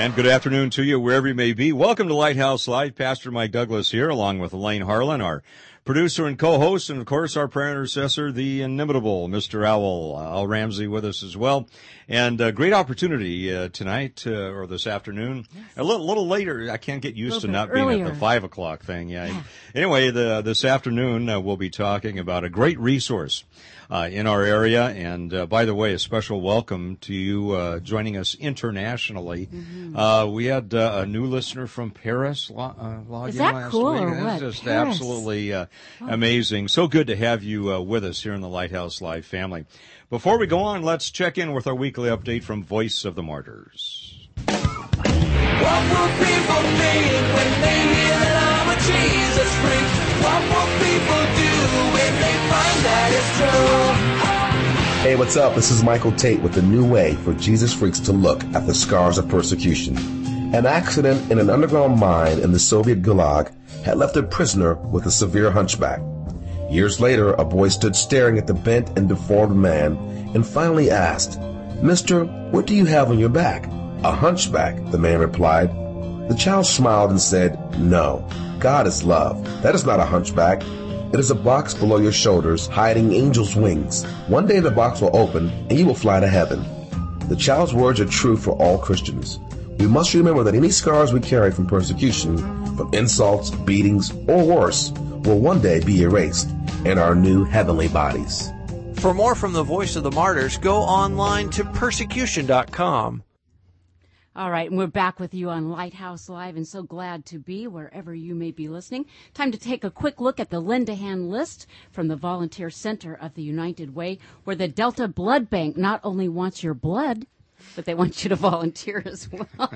And good afternoon to you wherever you may be. Welcome to Lighthouse Live. Pastor Mike Douglas here, along with Elaine Harlan, our producer and co-host, and of course our prayer intercessor, the inimitable Mr. Owl, uh, Al Ramsey with us as well. And a great opportunity uh, tonight uh, or this afternoon. Yes. A little, little later. I can't get used to not earlier. being at the five o'clock thing. Yeah. yeah. Anyway, the, this afternoon uh, we'll be talking about a great resource uh, in our area. And uh, by the way, a special welcome to you uh, joining us internationally. Mm-hmm. Uh, we had uh, a new listener from Paris lo- uh, Is that last cool week. Or what? just Paris. absolutely oh. amazing. So good to have you with us here in the Lighthouse Live family. Before we go on, let's check in with our weekly update from Voice of the Martyrs. What will people think when they hear that I'm a Jesus Hey, what's up? This is Michael Tate with the new way for Jesus Freaks to look at the scars of persecution. An accident in an underground mine in the Soviet Gulag had left a prisoner with a severe hunchback. Years later, a boy stood staring at the bent and deformed man and finally asked, Mister, what do you have on your back? A hunchback, the man replied. The child smiled and said, No, God is love. That is not a hunchback. It is a box below your shoulders hiding angel's wings. One day the box will open and you will fly to heaven. The child's words are true for all Christians. We must remember that any scars we carry from persecution, from insults, beatings, or worse, will one day be erased in our new heavenly bodies. For more from the Voice of the Martyrs, go online to persecution.com. All right, and we're back with you on Lighthouse Live, and so glad to be wherever you may be listening. Time to take a quick look at the hand list from the Volunteer Center of the United Way, where the Delta Blood Bank not only wants your blood, but they want you to volunteer as well.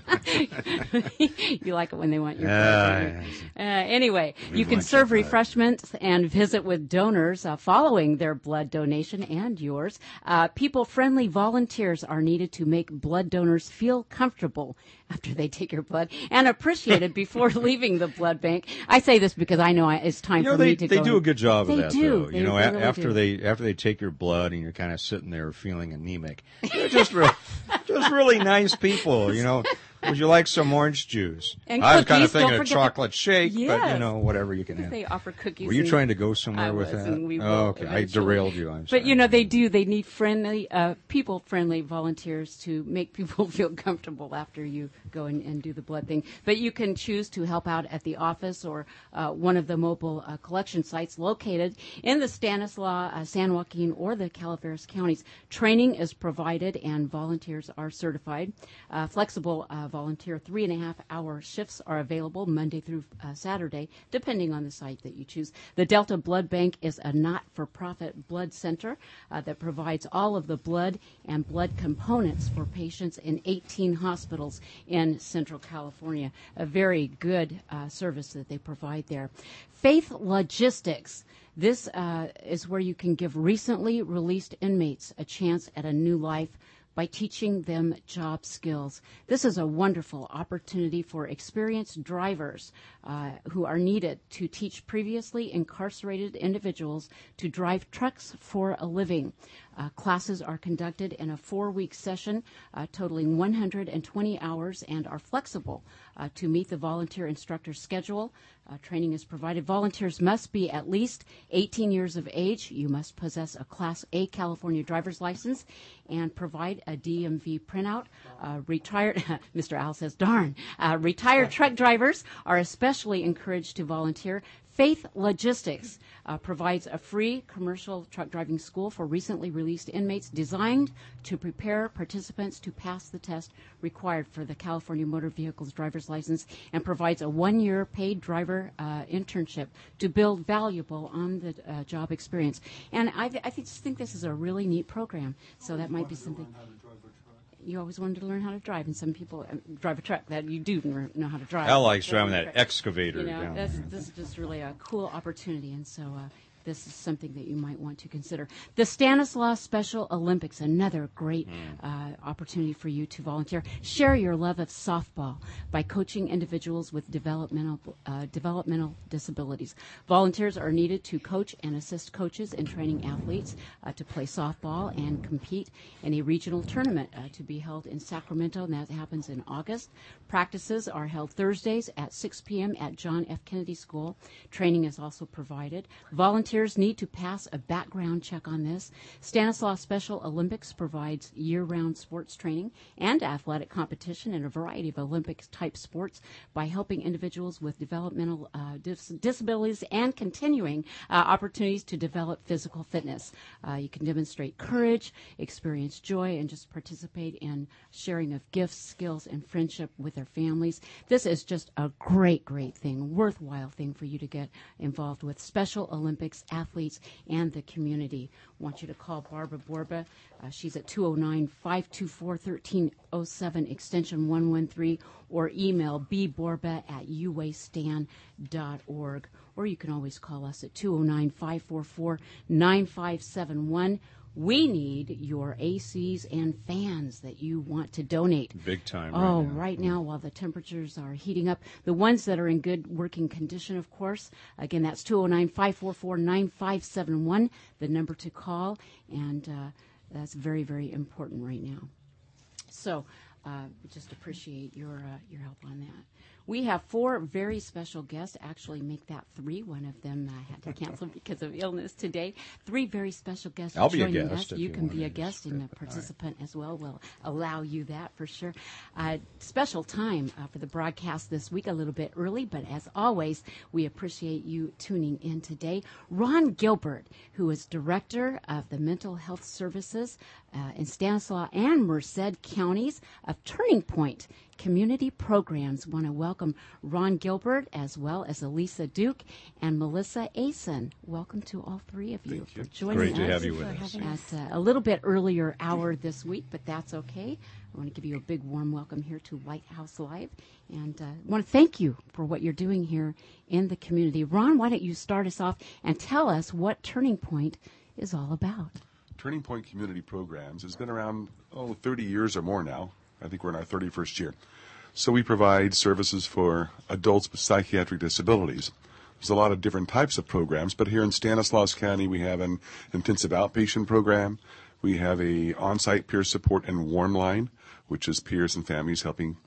you like it when they want your uh, uh, anyway, you can serve refreshments and visit with donors uh, following their blood donation and yours. Uh, people-friendly volunteers are needed to make blood donors feel comfortable after they take your blood and appreciate it before leaving the blood bank. I say this because I know it's time you know, for they, me to they go. They do a good job they of that, do. though. They you know, really after do. they after they take your blood and you're kind of sitting there feeling anemic, they're just real, just really nice people. You know, would you like some orange juice? And I was kind of thinking a chocolate shake, yes. but you know, whatever you can have. They offer cookies. Were you trying to go somewhere I with was, that? We oh, okay. Eventually. I derailed you. I'm but you know, they do. They need friendly, uh, people-friendly volunteers to make people feel comfortable after you go and, and, do the blood thing. But you can choose to help out at the office or uh, one of the mobile uh, collection sites located in the Stanislaus, uh, San Joaquin, or the Calaveras counties. Training is provided, and volunteers are certified. Uh, flexible uh, volunteer three and a half hour shifts are available Monday through uh, Saturday, depending on the site that you choose. The Delta Blood Bank is a not for profit blood center uh, that provides all of the blood and blood components for patients in 18 hospitals in Central California. A very good uh, service that they provide there. Faith Logistics. This uh, is where you can give recently released inmates a chance at a new life by teaching them job skills. This is a wonderful opportunity for experienced drivers uh, who are needed to teach previously incarcerated individuals to drive trucks for a living. Uh, classes are conducted in a four week session uh, totaling 120 hours and are flexible uh, to meet the volunteer instructor's schedule. Uh, training is provided. Volunteers must be at least 18 years of age. You must possess a Class A California driver's license and provide a DMV printout. Uh, retired, Mr. Al says, darn. Uh, retired truck drivers are especially encouraged to volunteer. Faith Logistics uh, provides a free commercial truck driving school for recently released inmates designed to prepare participants to pass the test required for the California Motor Vehicles driver's license and provides a one year paid driver uh, internship to build valuable on the uh, job experience. And I, th- I just think this is a really neat program. So that might be something you always wanted to learn how to drive, and some people uh, drive a truck that you do know how to drive. I likes driving that excavator. You know, this is just really a cool opportunity, and so uh, this is something that you might want to consider. The Stanislaus Special Olympics, another great mm. uh, opportunity for you to volunteer. Share your love of softball by coaching individuals with developmental uh, developmental disabilities. Volunteers are needed to coach and assist coaches in training athletes uh, to play softball and compete in a regional tournament uh, to be held in Sacramento, and that happens in August. Practices are held Thursdays at 6 p.m. at John F. Kennedy School. Training is also provided. Volunteers volunteers need to pass a background check on this. Stanislaus Special Olympics provides year round sports training and athletic competition in a variety of Olympic type sports by helping individuals with developmental uh, dis- disabilities and continuing uh, opportunities to develop physical fitness. Uh, you can demonstrate courage, experience joy, and just participate in sharing of gifts, skills, and friendship with their families. This is just a great, great thing, worthwhile thing for you to get involved with. Special Olympics athletes, and the community. I want you to call Barbara Borba. Uh, she's at 209 524 1307, extension 113, or email bborba at uastan.org. Or you can always call us at 209 544 9571 we need your ACs and fans that you want to donate. Big time. Oh, right now, right now while the temperatures are heating up. The ones that are in good working condition, of course. Again, that's 209 544 9571, the number to call. And uh, that's very, very important right now. So, uh, just appreciate your uh, your help on that. We have four very special guests. Actually, make that three. One of them uh, had to cancel because of illness today. Three very special guests I'll joining be a guest us. You, you can be a guest and a participant right. as well. We'll allow you that for sure. Uh, special time uh, for the broadcast this week, a little bit early, but as always, we appreciate you tuning in today. Ron Gilbert, who is director of the Mental Health Services uh, in Stanislaus and Merced counties of Turning Point community programs. Want to welcome Ron Gilbert as well as Elisa Duke and Melissa Asen. Welcome to all three of you Thank for you. joining Great us. to have you with us. At uh, a little bit earlier hour this week, but that's okay. I want to give you a big warm welcome here to Lighthouse Live and uh, want to thank you for what you're doing here in the community. Ron, why don't you start us off and tell us what Turning Point is all about? Turning Point Community Programs has been around, oh, 30 years or more now. I think we're in our 31st year. So we provide services for adults with psychiatric disabilities. There's a lot of different types of programs, but here in Stanislaus County, we have an intensive outpatient program. We have a on-site peer support and warm line, which is peers and families helping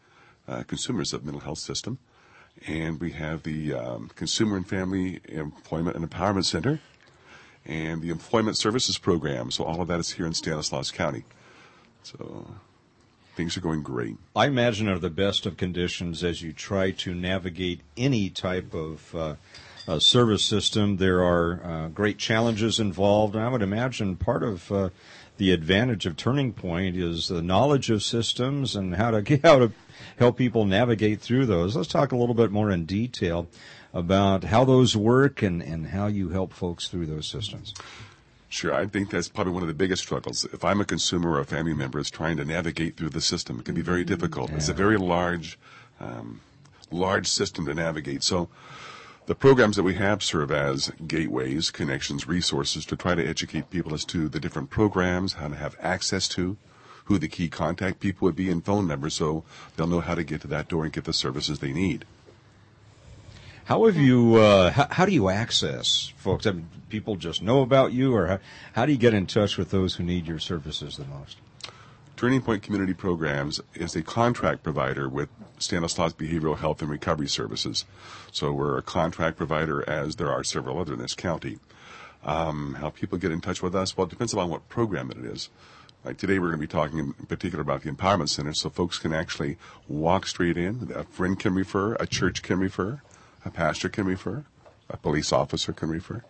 uh, consumers of mental health system. And we have the um, Consumer and Family Employment and Empowerment Center and the Employment Services Program. So all of that is here in Stanislaus County. So things are going great. I imagine are the best of conditions as you try to navigate any type of uh, uh, service system. There are uh, great challenges involved, and I would imagine part of uh, the advantage of Turning Point is the knowledge of systems and how to how to help people navigate through those. Let's talk a little bit more in detail about how those work and, and how you help folks through those systems. Sure, I think that's probably one of the biggest struggles. If I'm a consumer or a family member, is trying to navigate through the system. It can be very mm-hmm. difficult. Yeah. It's a very large, um, large system to navigate. So, the programs that we have serve as gateways, connections, resources to try to educate people as to the different programs, how to have access to, who the key contact people would be, and phone numbers, so they'll know how to get to that door and get the services they need. How have you? Uh, how, how, do you access folks? I mean, people just know about you, or how, how do you get in touch with those who need your services the most? Turning Point Community Programs is a contract provider with Stanislaus Behavioral Health and Recovery Services. So we're a contract provider, as there are several other in this county. Um, how people get in touch with us? Well, it depends upon what program it is. Like today, we're going to be talking in particular about the Empowerment Center, so folks can actually walk straight in. A friend can refer, a church can refer, a pastor can refer, a police officer can refer.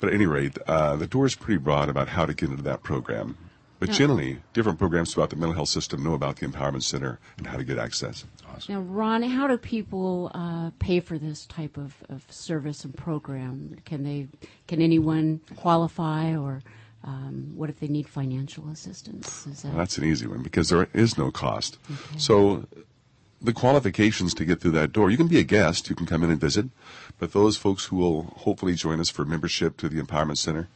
But at any rate, uh, the door is pretty broad about how to get into that program. But yeah. generally, different programs throughout the mental health system know about the Empowerment Center and how to get access. Awesome. Now, Ron, how do people uh, pay for this type of, of service and program? Can they? Can anyone qualify, or um, what if they need financial assistance? That... Well, that's an easy one because there is no cost. Okay. So the qualifications to get through that door. You can be a guest, you can come in and visit, but those folks who will hopefully join us for membership to the Empowerment Center,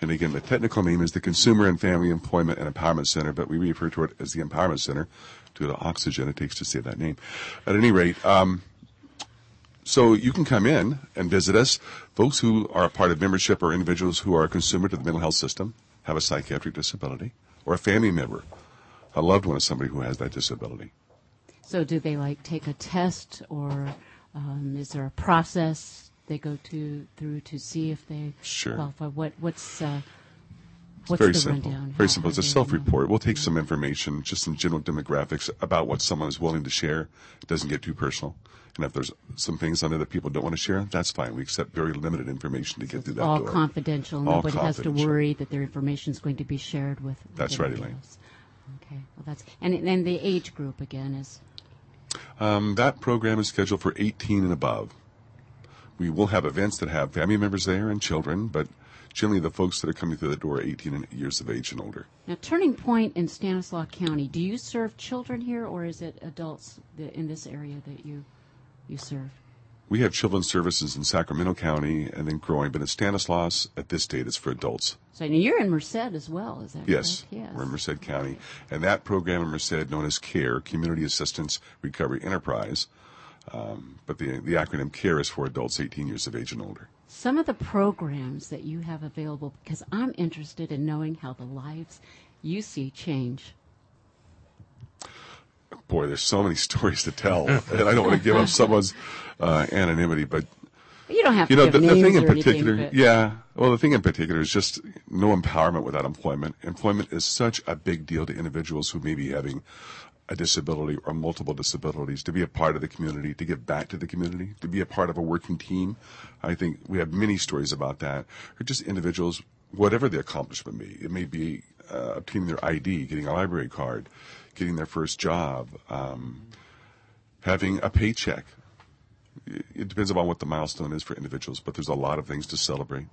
and again, the technical name is the Consumer and Family Employment and Empowerment Center, but we refer to it as the Empowerment Center due to the oxygen it takes to say that name. At any rate, um, so you can come in and visit us. Folks who are a part of membership are individuals who are a consumer to the mental health system, have a psychiatric disability, or a family member, a loved one of somebody who has that disability. So do they like take a test or um, is there a process they go to through to see if they sure. qualify? What what's uh, What's very simple. Rundown? Very simple. It's a self-report. We'll take some information, just some general demographics about what someone is willing to share. It doesn't get too personal. And if there's some things on there that people don't want to share, that's fine. We accept very limited information to get through that all door. Confidential. All Nobody confidential. has to worry that their information is going to be shared with. That's right, Elaine. Okay. Well, that's and then the age group again is. Um, that program is scheduled for 18 and above. We will have events that have family members there and children, but generally the folks that are coming through the door are 18 years of age and older. Now, Turning Point in Stanislaus County, do you serve children here, or is it adults in this area that you you serve? We have children's services in Sacramento County and then growing, but in Stanislaus at this date it's for adults. So you're in Merced as well, is that yes, yes. We're in Merced County. And that program in Merced, known as CARE, Community Assistance Recovery Enterprise, um, but the, the acronym CARE is for adults 18 years of age and older. Some of the programs that you have available, because I'm interested in knowing how the lives you see change boy, there's so many stories to tell, and I don't want to give up someone's uh, anonymity, but you don't have you know the, the, thing in particular. Anything, yeah, well, the thing in particular is just no empowerment without employment. Employment is such a big deal to individuals who may be having a disability or multiple disabilities to be a part of the community, to give back to the community, to be a part of a working team. I think we have many stories about that, or just individuals, whatever the accomplishment may be. It may be uh, obtaining their ID, getting a library card, getting their first job, um, having a paycheck. It depends upon what the milestone is for individuals, but there's a lot of things to celebrate.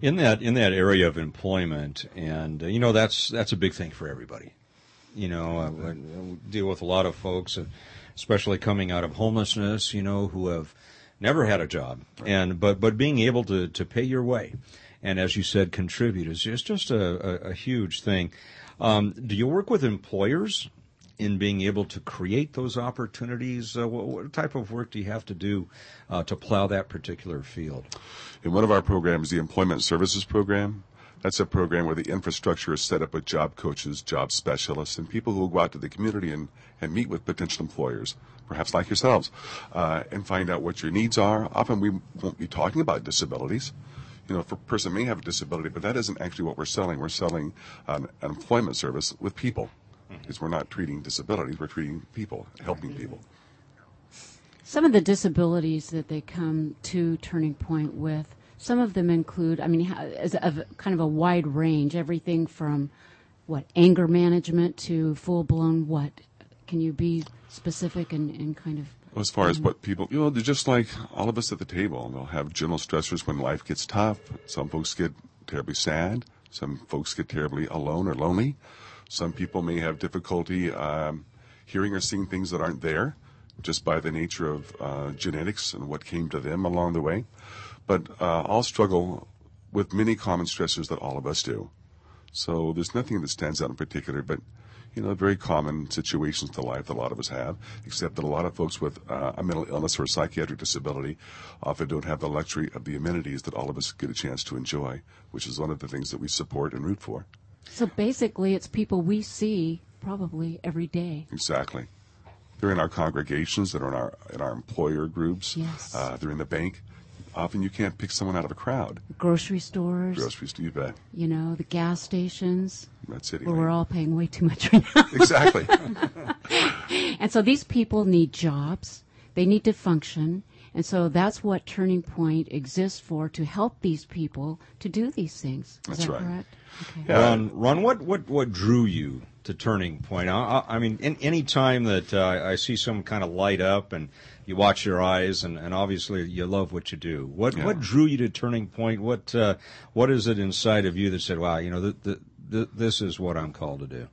In that in that area of employment, and uh, you know that's that's a big thing for everybody. You know, I, I deal with a lot of folks, uh, especially coming out of homelessness. You know, who have never had a job, right. and but but being able to to pay your way, and as you said, contribute is just just a, a, a huge thing. Um, do you work with employers in being able to create those opportunities? Uh, what, what, type of work do you have to do uh, to plow that particular field? In one of our programs, the Employment Services Program, that's a program where the infrastructure is set up with job coaches, job specialists, and people who will go out to the community and, and meet with potential employers, perhaps like yourselves, uh, and find out what your needs are. Often we won't be talking about disabilities you know, if a person may have a disability, but that isn't actually what we're selling. We're selling an, an employment service with people. Because mm-hmm. we're not treating disabilities, we're treating people, helping people. Some of the disabilities that they come to Turning Point with, some of them include, I mean, as a, kind of a wide range, everything from what anger management to full blown what? Can you be specific and, and kind of as far as what people, you know, they're just like all of us at the table. They'll have general stressors when life gets tough. Some folks get terribly sad. Some folks get terribly alone or lonely. Some people may have difficulty um, hearing or seeing things that aren't there just by the nature of uh, genetics and what came to them along the way. But uh, all struggle with many common stressors that all of us do. So there's nothing that stands out in particular, but you know, very common situations to life that a lot of us have, except that a lot of folks with uh, a mental illness or a psychiatric disability often don't have the luxury of the amenities that all of us get a chance to enjoy, which is one of the things that we support and root for. So basically, it's people we see probably every day. Exactly. They're in our congregations, they're in our in our employer groups, Yes. uh, they're in the bank. Often you can't pick someone out of a crowd. Grocery stores, Groceries, you bet. you know, the gas stations, That's it. where we're all paying way too much right now. exactly. And so these people need jobs. They need to function. And so that's what Turning Point exists for to help these people to do these things. Is That's that right. correct? Okay. Yeah. Ron, Ron, what, what, what drew you to Turning Point? I, I I mean, in, any time that uh, I see someone kind of light up and you watch your eyes, and, and obviously you love what you do. What Yeah. what drew you to Turning Point? What uh, what is it inside of you that said, "Wow, you know, th- th- th- this is what I'm called to do"?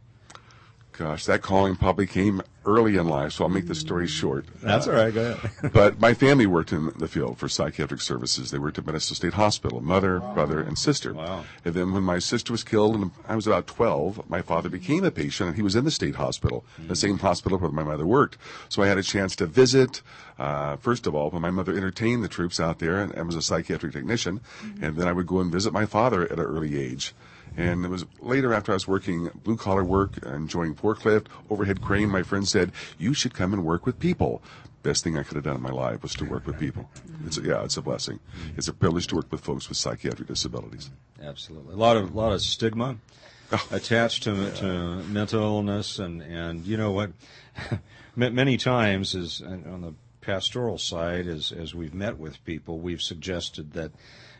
Gosh, that calling probably came early in life, so I'll make the story short. That's all right. Go ahead. but my family worked in the field for psychiatric services. They worked at Minnesota State Hospital, mother, brother, and sister. Wow. And then when my sister was killed and I was about 12, my father became a patient and he was in the state hospital, the same hospital where my mother worked. So I had a chance to visit, uh, first of all, when my mother entertained the troops out there and, and was a psychiatric technician. And then I would go and visit my father at an early age. And it was later after I was working blue collar work, enjoying forklift, overhead crane, my friend said, you should come and work with people. Best thing I could have done in my life was to work with people. It's a, yeah, it's a blessing. It's a privilege to work with folks with psychiatric disabilities. Absolutely, a lot of a lot of stigma oh. attached to to mental illness, and and you know what, many times is on the pastoral side, as as we've met with people, we've suggested that.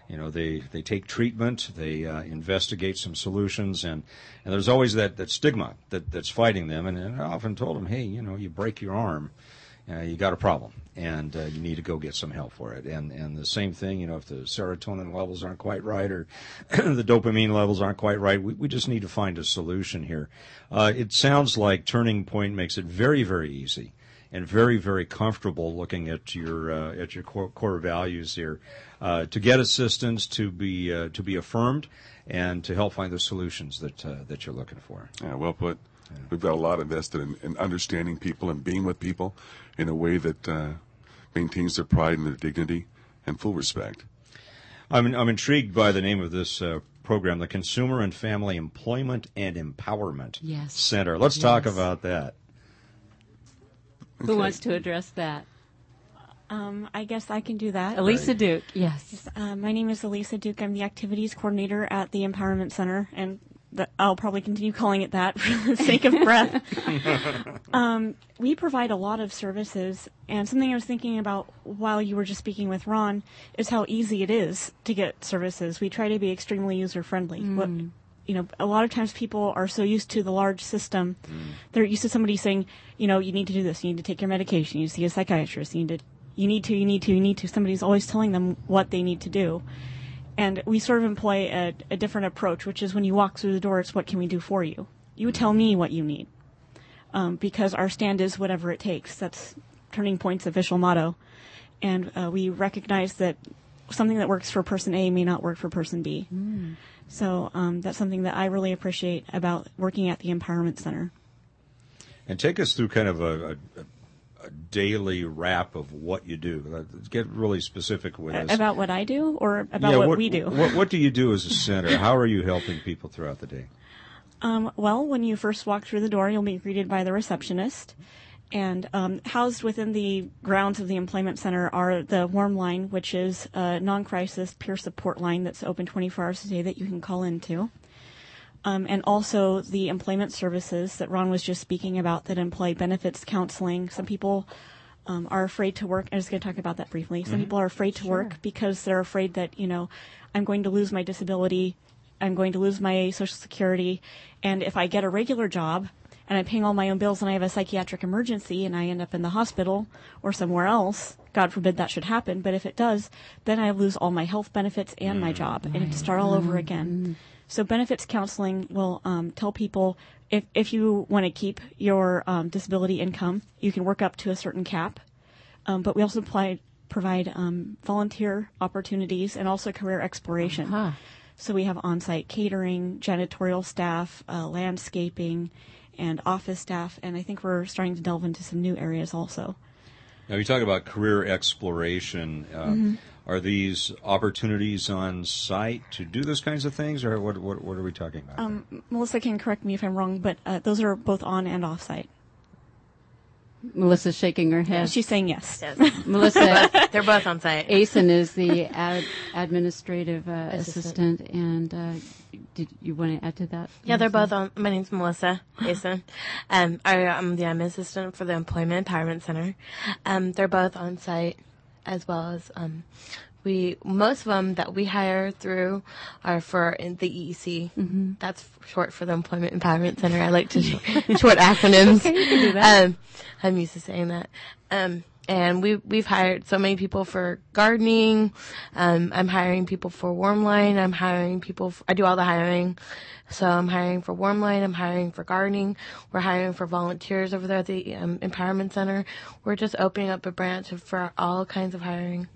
You know, they, they take treatment, they uh, investigate some solutions, and, and there's always that, that stigma that, that's fighting them. And, and I often told them, hey, you know, you break your arm, uh, you got a problem, and uh, you need to go get some help for it. And and the same thing, you know, if the serotonin levels aren't quite right or the dopamine levels aren't quite right, we, we just need to find a solution here. Uh, it sounds like Turning Point makes it very very easy and very very comfortable looking at your uh, at your core, core values here uh, to get assistance to be uh, to be affirmed and to help find the solutions that uh, that you're looking for. Yeah, well put. We've got a lot invested in, in understanding people and being with people in a way that uh, maintains their pride and their dignity and full respect. I'm, I'm intrigued by the name of this uh, program, the Consumer and Family Employment and Empowerment Yes. Center. Let's talk about that. Who wants to address that? Um, I guess I can do that. Elisa Duke, yes. Uh, my name is Elisa Duke. I'm the activities coordinator at the Empowerment Center, and the, I'll probably continue calling it that for the sake of breath. um, we provide a lot of services, and something I was thinking about while you were just speaking with Ron is how easy it is to get services. We try to be extremely user friendly. What you know, a lot of times people are so used to the large system, they're used to somebody saying, you know, you need to do this, you need to take your medication, you see a psychiatrist, you need to, you need to, you need to, you need to. Somebody's always telling them what they need to do. And we sort of employ a, a different approach, which is when you walk through the door, it's what can we do for you? You tell me what you need. Um, because our stand is whatever it takes. That's Turning Point's official motto. And uh, we recognize that something that works for person A may not work for person B. So um, that's something that I really appreciate about working at the Empowerment Center. And take us through kind of a, a, a daily wrap of what you do. Get really specific with us. About what I do or about Yeah, what, we do? What, what do you do as a center? How are you helping people throughout the day? Um, well, when you first walk through the door, you'll be greeted by the receptionist. And um, housed within the grounds of the Employment Center are the Warm Line, which is a non crisis peer support line that's open 24 hours a day that you can call into. Um, and also the employment services that Ron was just speaking about that employ benefits counseling. Some people um, are afraid to work. I'm just going to talk about that briefly. Some people are afraid to work because they're afraid that, you know, I'm going to lose my disability, I'm going to lose my Social Security, and if I get a regular job and I'm paying all my own bills and I have a psychiatric emergency and I end up in the hospital or somewhere else, God forbid that should happen, but if it does, then I lose all my health benefits and my job and have to start all over again. So benefits counseling will um, tell people if, if you want to keep your um, disability income, you can work up to a certain cap. Um, but we also apply, provide um, volunteer opportunities and also career exploration. Huh. So we have on-site catering, janitorial staff, uh, landscaping, and office staff, and I think we're starting to delve into some new areas also. Now, you talk about career exploration. Uh, Mm-hmm. Are these opportunities on site to do those kinds of things, or what? What, what are we talking about? Um, Melissa can correct me if I'm wrong, but uh, those are both on and off site. Melissa's shaking her head. She's saying yes. Yes. Melissa They're both on site. Asen is the ad- administrative uh, Assistant. assistant, and uh, did you want to add to that? Yeah, they're both on. My name's Melissa Asen. Um, I, I'm the admin assistant for the Employment Empowerment Center. Um, they're both on site, as well as um, we. Most of them that we hire through are for the EEC. Mm-hmm. That's short for the Employment Empowerment Center. I like to sh- short acronyms. Okay, you can do that. Um, I'm used to saying that. Um, and we we've hired so many people for gardening. Um, I'm hiring people for Warmline. I'm hiring people. I do all the hiring. So I'm hiring for Warmline. I'm hiring for gardening. We're hiring for volunteers over there at the um, Empowerment Center. We're just opening up a branch for all kinds of hiring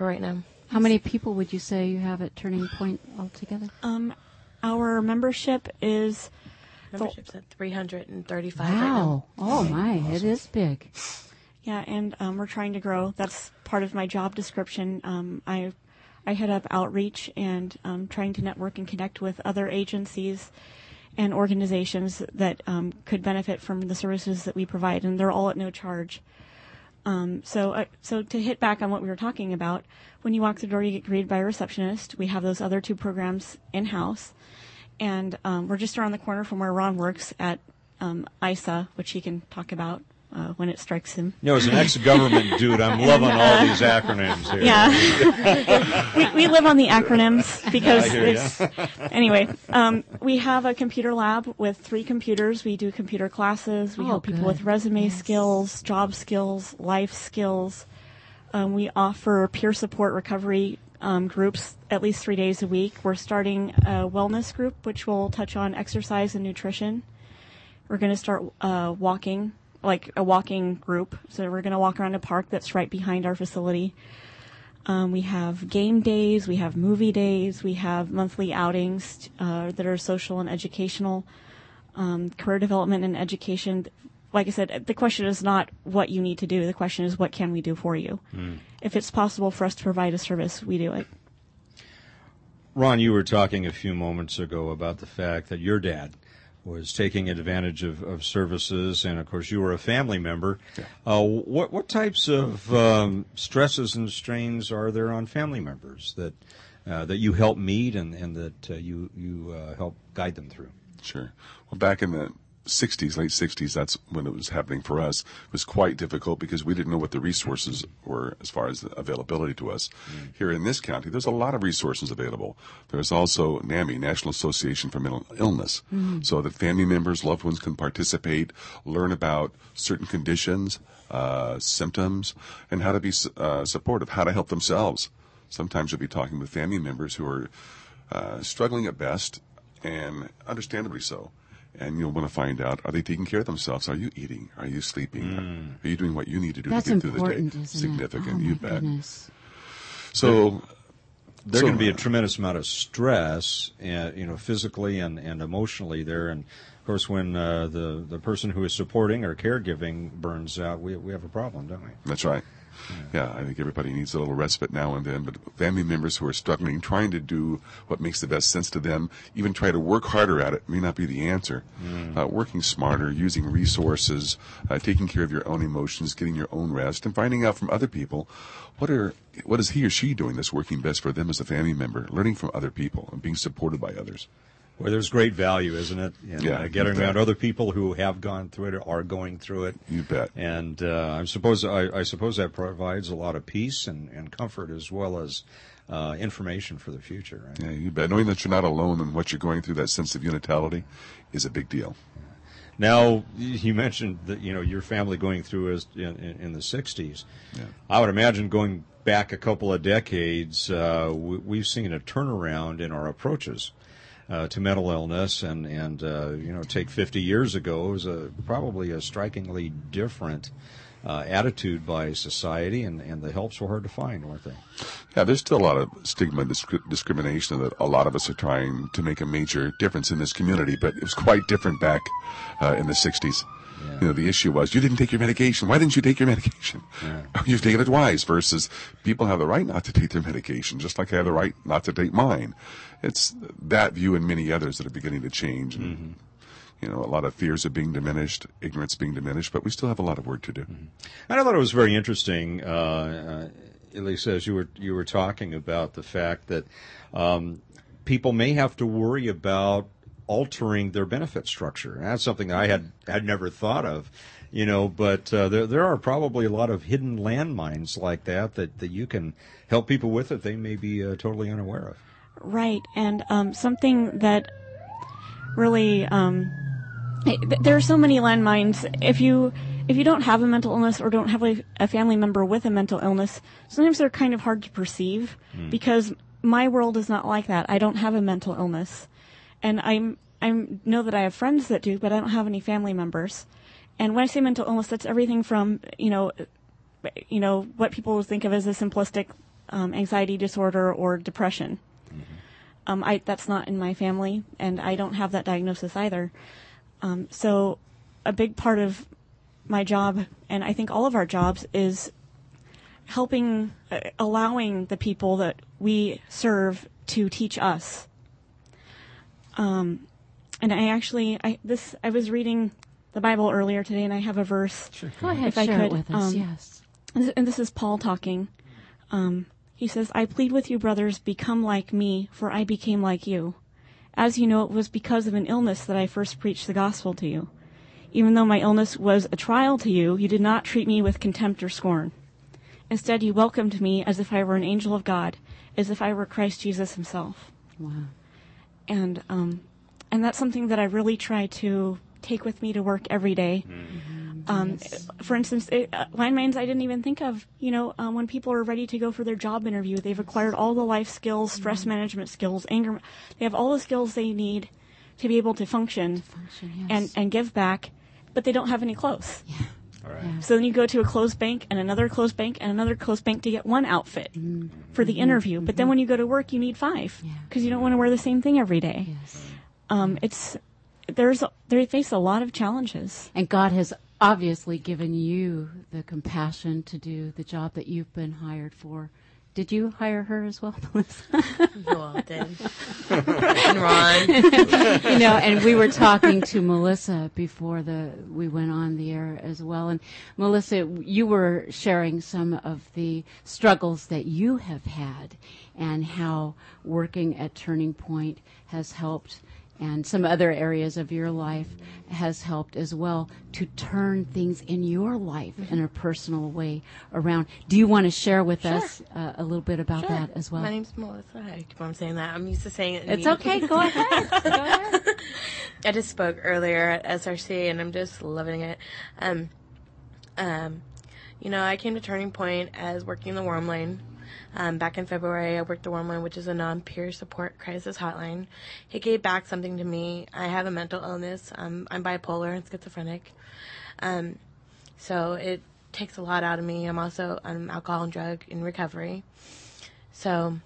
for right now. How many people would you say you have at Turning Point altogether? Um, our membership is Membership's at 335 right now. Wow! Oh my, it is big. Yeah, and um, we're trying to grow. That's part of my job description. Um, I I head up outreach and um, trying to network and connect with other agencies and organizations that um, could benefit from the services that we provide, and they're all at no charge. Um, so, uh, so to hit back on what we were talking about, when you walk the door, you get greeted by a receptionist. We have those other two programs in house, and um, we're just around the corner from where Ron works at um, ISA, which he can talk about uh, when it strikes him. you know, as an ex-government dude, I'm loving all these acronyms here. Yeah. we, we live on the acronyms because I hear ya. it's, anyway, um, we have a computer lab with three computers. We do computer classes. We Oh, help people good. with resume skills, job skills, life skills. Um, we offer peer support recovery um, groups at least three days a week. We're starting a wellness group, which will touch on exercise and nutrition. We're going to start uh, walking, like a walking group. So we're going to walk around a park that's right behind our facility. Um, we have game days, we have movie days, we have monthly outings uh, that are social and educational, um, career development and education. Like I said, the question is not what you need to do. The question is what can we do for you. If it's possible for us to provide a service, we do it. Ron, you were talking a few moments ago about the fact that your dad was taking advantage of, of services, and of course, you were a family member. Uh, what what types of um, stresses and strains are there on family members that uh, that you help meet and, and that uh, you you uh, help guide them through? Sure. Well, back in the 60s, late 60s, that's when it was happening for us. It was quite difficult because we didn't know what the resources were as far as the availability to us. Here in this county, there's a lot of resources available. There's also NAMI, National Association for Mental Illness, so that family members, loved ones can participate, learn about certain conditions, uh, symptoms, and how to be uh, supportive, how to help themselves. Sometimes you'll be talking with family members who are uh, struggling at best, and understandably so. And you'll want to find out: Are they taking care of themselves? Are you eating? Are you sleeping? Are you doing what you need to do That's to get through the day? isn't Significant, it? Oh, you my bet. goodness. So There's So, going to be a tremendous amount of stress, uh, you know, physically and, and emotionally there. And of course, when uh, the the person who is supporting or caregiving burns out, we we have a problem, don't we? That's right. Yeah, I think everybody needs a little respite now and then, but family members who are struggling, trying to do what makes the best sense to them, even try to work harder at it, may not be the answer. Uh, working smarter, using resources, uh, taking care of your own emotions, getting your own rest, and finding out from other people what are what is he or she doing that's working best for them as a family member, learning from other people and being supported by others. Well, there's great value, isn't it? In, Yeah, uh, getting around other people who have gone through it or are going through it. You bet. And uh, I suppose I, I suppose that provides a lot of peace and, and comfort as well as uh, information for the future. Right? Yeah, you bet. Knowing that you're not alone in what you're going through, that sense of unitality, is a big deal. Now you mentioned that you know your family going through in, in, in the '60s. Yeah. I would imagine going back a couple of decades, uh, we, we've seen a turnaround in our approaches uh, to mental illness, and and uh, you know, take 50 years ago it was a probably a strikingly different uh, attitude by society, and, and the helps were hard to find, weren't they? Yeah, there's still a lot of stigma and disc- discrimination that a lot of us are trying to make a major difference in this community, but it was quite different back uh, in the 60s. You know, the issue was you didn't take your medication. Why didn't you take your medication? You've taken it twice. Versus people have the right not to take their medication, just like I have the right not to take mine. It's that view and many others that are beginning to change. And, You know, a lot of fears are being diminished, ignorance being diminished, but we still have a lot of work to do. And I thought it was very interesting, uh, uh, Elisa, as you were you were talking about the fact that um, people may have to worry about altering their benefit structure. And that's something I had had never thought of, you know. But uh, there there are probably a lot of hidden landmines like that that, that you can help people with that they may be uh, totally unaware of. Right, and um, something that really um, there are so many landmines. If you if you don't have a mental illness or don't have a, a family member with a mental illness, sometimes they're kind of hard to perceive because my world is not like that. I don't have a mental illness, and I'm I know that I have friends that do, but I don't have any family members. And when I say mental illness, that's everything from you know you know what people think of as a simplistic um, anxiety disorder or depression. Um, I that's not in my family, and I don't have that diagnosis either. Um, so, a big part of my job, and I think all of our jobs, is helping, uh, allowing the people that we serve to teach us. Um, and I actually, I this I was reading the Bible earlier today, and I have a verse. Go ahead, If I share it could, with us. um, yes. And this is Paul talking. Um, he says, I plead with you, brothers, become like me, for I became like you. As you know, it was because of an illness that I first preached the gospel to you. Even though my illness was a trial to you, you did not treat me with contempt or scorn. Instead, you welcomed me as if I were an angel of God, as if I were Christ Jesus himself. Wow. And, um, and that's something that I really try to take with me to work every day. Um, For instance, it, uh, landmines I didn't even think of. You know, um, when people are ready to go for their job interview, they've acquired all the life skills, stress management skills, anger. They have all the skills they need to be able to function, Function, yes. and and give back, but they don't have any clothes. Yeah. So then you go to a closed bank and another closed bank and another closed bank to get one outfit for the interview. But then when you go to work, you need five Yeah. because you don't want to wear the same thing every day. Yes. Um, it's there's they face a lot of challenges. And God has obviously given you the compassion to do the job that you've been hired for. Did you hire her as well, Melissa? You all did. and Ron. you know, and we were talking to Melissa before the we went on the air as well. And Melissa, you were sharing some of the struggles that you have had and how working at Turning Point has helped and some other areas of your life has helped as well to turn things in your life in a personal way around. Do you want to share with us uh, a little bit about Sure. that as well? My name's Melissa. I keep on saying that. I'm used to saying it. it's okay. Go ahead. Go ahead. I just spoke earlier at SRC and I'm just loving it. Um, um, you know, I came to Turning Point as working in the Warm Line. Um, back in February, I worked the Warm Line, which is a non-peer support crisis hotline. It gave back something to me. I have a mental illness. Um, I'm bipolar and schizophrenic. Um, so it takes a lot out of me. I'm also um, alcohol and drug in recovery. So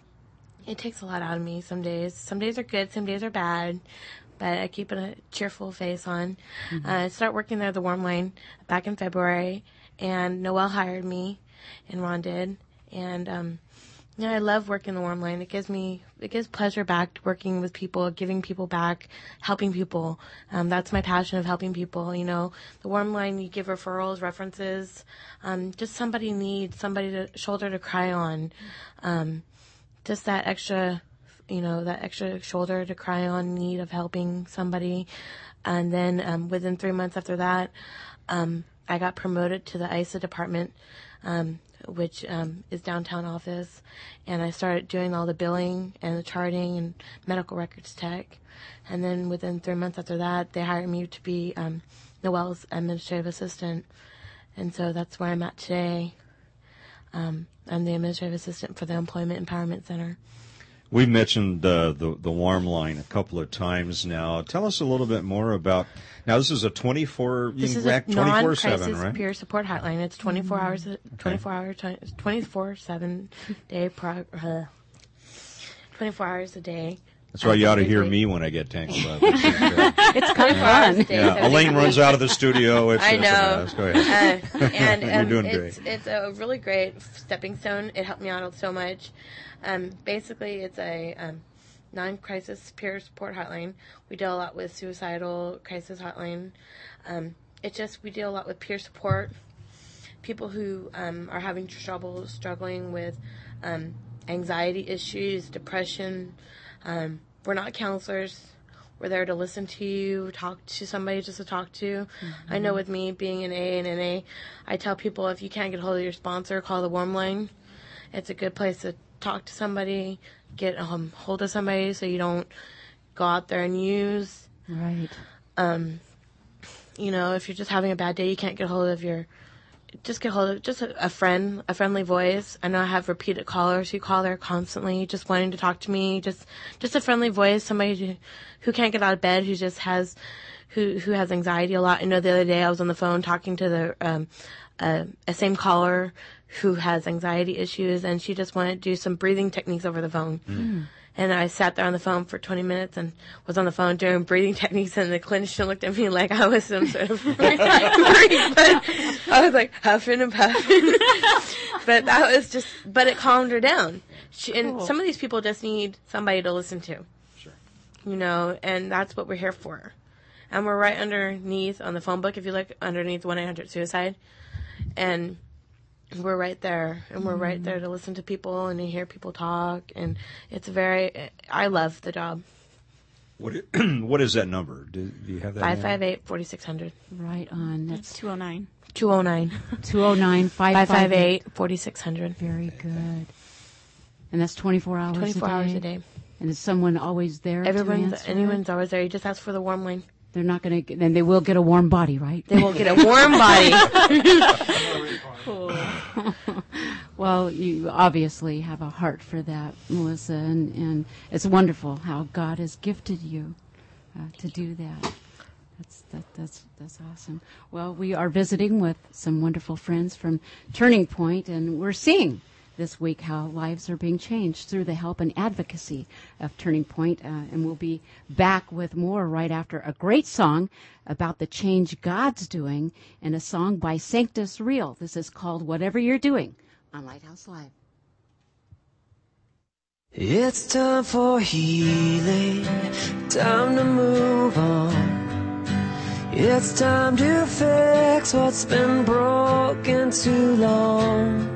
it takes a lot out of me some days. Some days are good, some days are bad, but I keep a cheerful face on. Uh, I start working there, the warm line, back in February, and Noel hired me, and Ron did, and um, yeah, I love working the warm line. It gives me, it gives pleasure back working with people, giving people back, helping people. Um, that's my passion of helping people. You know, the warm line, you give referrals, references, um, just somebody needs somebody to shoulder to cry on. Um, just that extra, you know, that extra shoulder to cry on need of helping somebody. And then um, within three months after that, um, I got promoted to the ISA department, um, which um, is downtown office, and I started doing all the billing and the charting and medical records tech. And then within three months after that, they hired me to be um, Noel's administrative assistant, and so that's where I'm at today. Um, I'm the administrative assistant for the Employment Empowerment Center. We've mentioned uh, the the warm line a couple of times now. Tell us a little bit more about. Now, this is a twenty four. You This can is a rack twenty four non-crisis seven, right? peer support hotline. It's 24 hours, a- 24 hour, 24 seven day, pro, uh, 24 hours a day. That's why you ought to hear me when I get tangled up. It's, uh, kind of 24 hours a fun. yeah, Elaine runs out of the studio. It's, I know. Go ahead. Uh, and You're um, doing it's, it's a really great stepping stone. It helped me out so much. Um, basically, it's a um, non-crisis peer support hotline. We deal a lot with suicidal crisis hotline. Um, it just we deal a lot with peer support. People who um, are having trouble struggling with um, anxiety issues, depression. Um, we're not counselors. We're there to listen to you, talk to somebody just to talk to. I know with me being an A and an A, I tell people if you can't get hold of your sponsor, call the warm line. It's a good place to talk to somebody, get um, hold of somebody so you don't go out there and use. Right. You know, if you're just having a bad day, you can't get hold of your, just get hold of just a, a friend, a friendly voice. I know I have repeated callers who call there constantly, just wanting to talk to me. Just, just a friendly voice, somebody who, who can't get out of bed, who just has, who who has anxiety a lot. I know the other day I was on the phone talking to the um, uh, a same caller who has anxiety issues, and she just wanted to do some breathing techniques over the phone. And I sat there on the phone for 20 minutes and was on the phone doing breathing techniques, and the clinician looked at me like I was some sort of freak. but I was like huffing and puffing. but that was just, but it calmed her down. She, and some of these people just need somebody to listen to. Sure. You know, and that's what we're here for. And we're right underneath on the phone book, if you look underneath 1 800 suicide. And we're right there and we're right there to listen to people and to hear people talk and it's very i love the job What What is that number? Do, do you have that? handy? 558 4600 Right on. That's That's 209. 209 209 558 4600 Very good. And that's 24 hours 24 a day? hours a day And is someone always there to everyone's answer? anyone's always there you just ask for the warm line They're not going to, then they will get a warm body, right? they will get a warm body Well, you obviously have a heart for that, Melissa, and, and it's wonderful how God has gifted you uh, to do that. That's that, that's that's awesome. Well, we are visiting with some wonderful friends from Turning Point, and we're seeing this week how lives are being changed through the help and advocacy of Turning Point, uh, and we'll be back with more right after a great song about the change God's doing, and a song by Sanctus Real. This is called "Whatever You're Doing" on Lighthouse Live. It's time for healing, time to move on. It's time to fix what's been broken too long.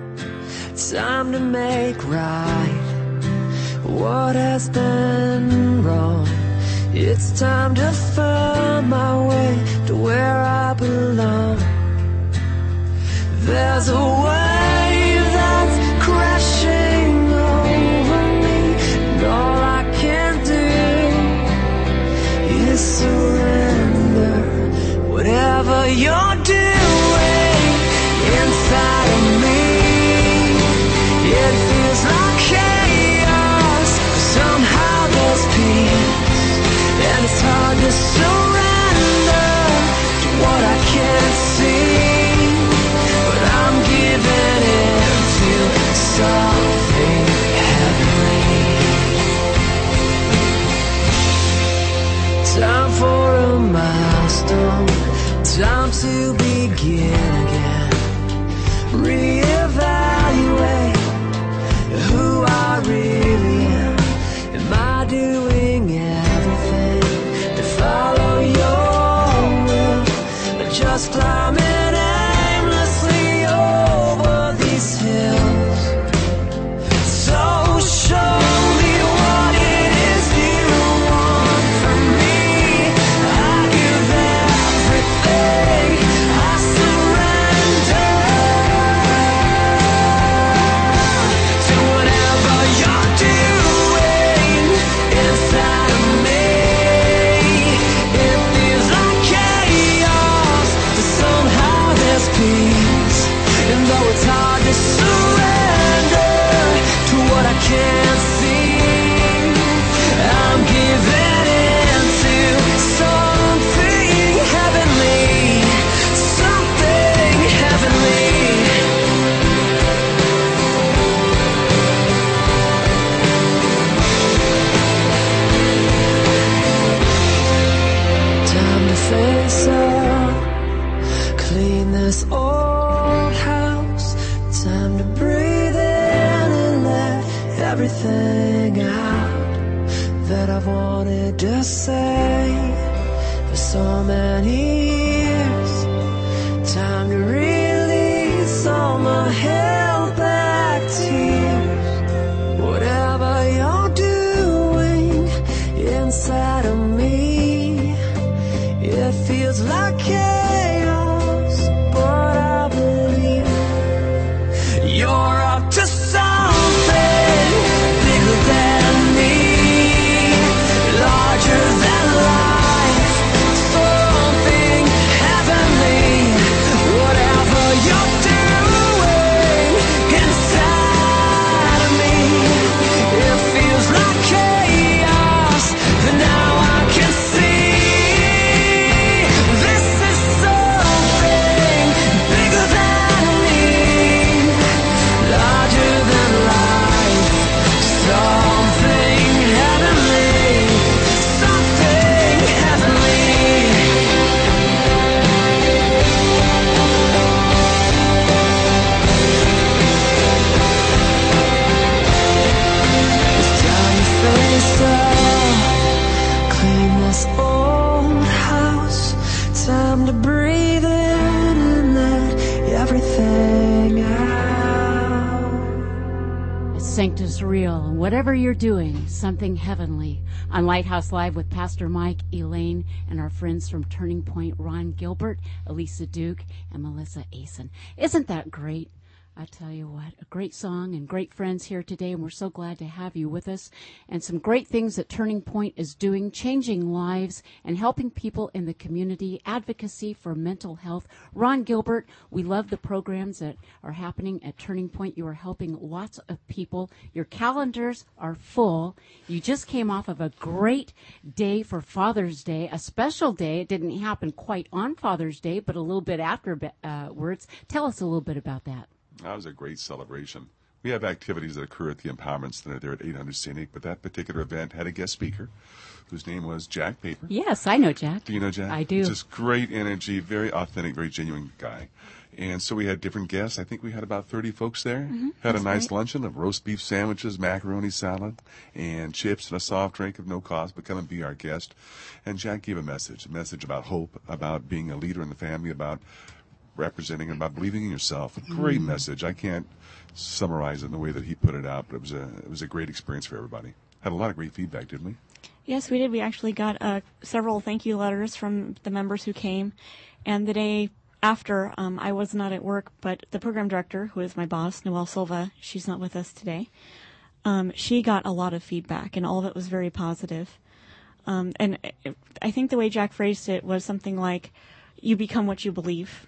Time to make right what has been wrong. It's time to find my way to where I belong. There's a wave that's crashing over me, and all I can do is surrender. Whatever you're doing Time for a milestone. Time to begin everything out that I've wanted to say. For so many Real, whatever you're doing, something heavenly. On Lighthouse Live with Pastor Mike, Elaine, and our friends from Turning Point, Ron Gilbert, Elisa Duke, and Melissa Asen. Isn't that great? I tell you what, a great song and great friends here today, and we're so glad to have you with us. And some great things that Turning Point is doing, changing lives and helping people in the community, advocacy for mental health. Ron Gilbert, we love the programs that are happening at Turning Point. You are helping lots of people. Your calendars are full. You just came off of a great day for Father's Day, a special day. It didn't happen quite on Father's Day, but a little bit afterwards. Uh, tell us a little bit about that. That was a great celebration. We have activities that occur at the Empowerment Center there at 800 Scenic, but that particular event had a guest speaker whose name was Jack Paper. Yes, I know Jack. Do you know Jack? I do. Just great energy, very authentic, very genuine guy. And so we had different guests. I think we had about 30 folks there. Mm-hmm. had a nice luncheon of roast beef sandwiches, macaroni salad, and chips and a soft drink of no cost, but come and be our guest. And Jack gave a message, a message about hope, about being a leader in the family, about representing, about believing in yourself. A great message. I can't summarize it in the way that he put it out, but it was a, it was a great experience for everybody. Had a lot of great feedback, didn't we? Yes, we did. We actually got uh, several thank you letters from the members who came. And the day after, um, I was not at work, but the program director, who is my boss, Noelle Silva, she's not with us today. Um, she got a lot of feedback, and all of it was very positive. Um, and I- I think the way Jack phrased it was something like, "You become what you believe."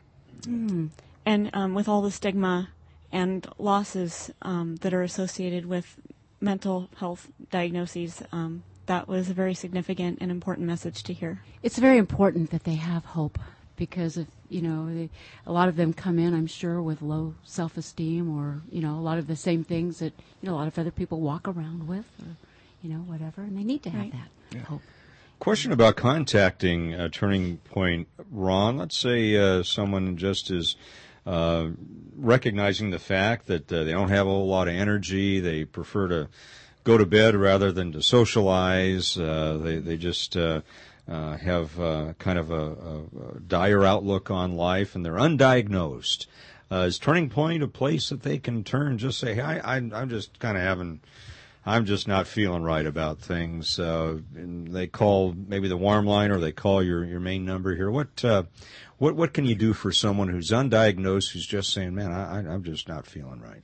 And um, with all the stigma and losses um, that are associated with mental health diagnoses, um, that was a very significant and important message to hear. It's very important that they have hope because if you know they, a lot of them come in, I'm sure, with low self-esteem or you know a lot of the same things that you know a lot of other people walk around with, or you know whatever, and they need to have Right. that hope. Question about contacting uh, Turning Point, Ron. Let's say uh, someone just is uh, recognizing the fact that uh, they don't have a whole lot of energy. They prefer to go to bed rather than to socialize. Uh, they they just uh, have kind of a, a, dire outlook on life, and they're undiagnosed. Is Turning Point a place that they can turn? Just say, "Hey, I, I'm just kind of having." I'm just not feeling right about things. Uh, and they call maybe the warm line, or they call your, your main number here. What uh, what what can you do for someone who's undiagnosed, who's just saying, "Man, I, I'm just not feeling right."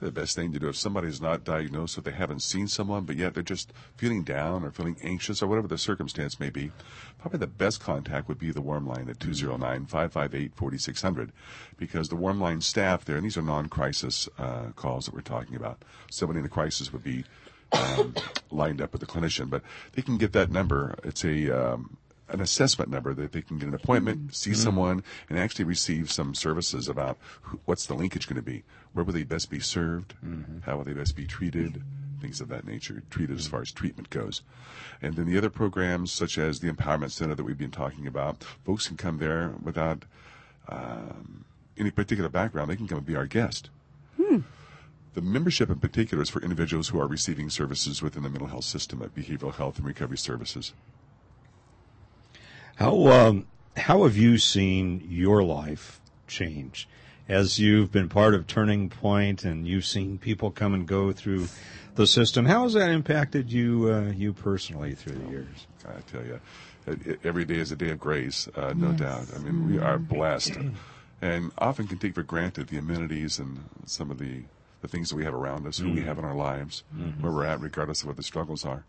The best thing to do if somebody's not diagnosed, if they haven't seen someone, but yet they're just feeling down or feeling anxious or whatever the circumstance may be, probably the best contact would be the warm line at 209-558-4600 because the warm line staff there, and these are non-crisis uh, calls that we're talking about. Somebody in a crisis would be um, lined up with the clinician, but they can get that number. It's a um, an assessment number that they can get an appointment, mm-hmm. see mm-hmm. someone, and actually receive some services about who, what's the linkage going to be, where will they best be served, mm-hmm. how will they best be treated, things of that nature, treated as far as treatment goes. And then the other programs, such as the Empowerment Center that we've been talking about, folks can come there without um, any particular background. They can come and be our guest. Hmm. the membership in particular is for individuals who are receiving services within the mental health system at behavioral health and recovery services. How um, how have you seen your life change as you've been part of Turning Point and you've seen people come and go through the system? How has that impacted you uh, you personally through the years? I tell you, every day is a day of grace, uh, no doubt. I mean, we are blessed, and often can take for granted the amenities and some of the the things that we have around us, who we have in our lives, where we're at, regardless of what the struggles are,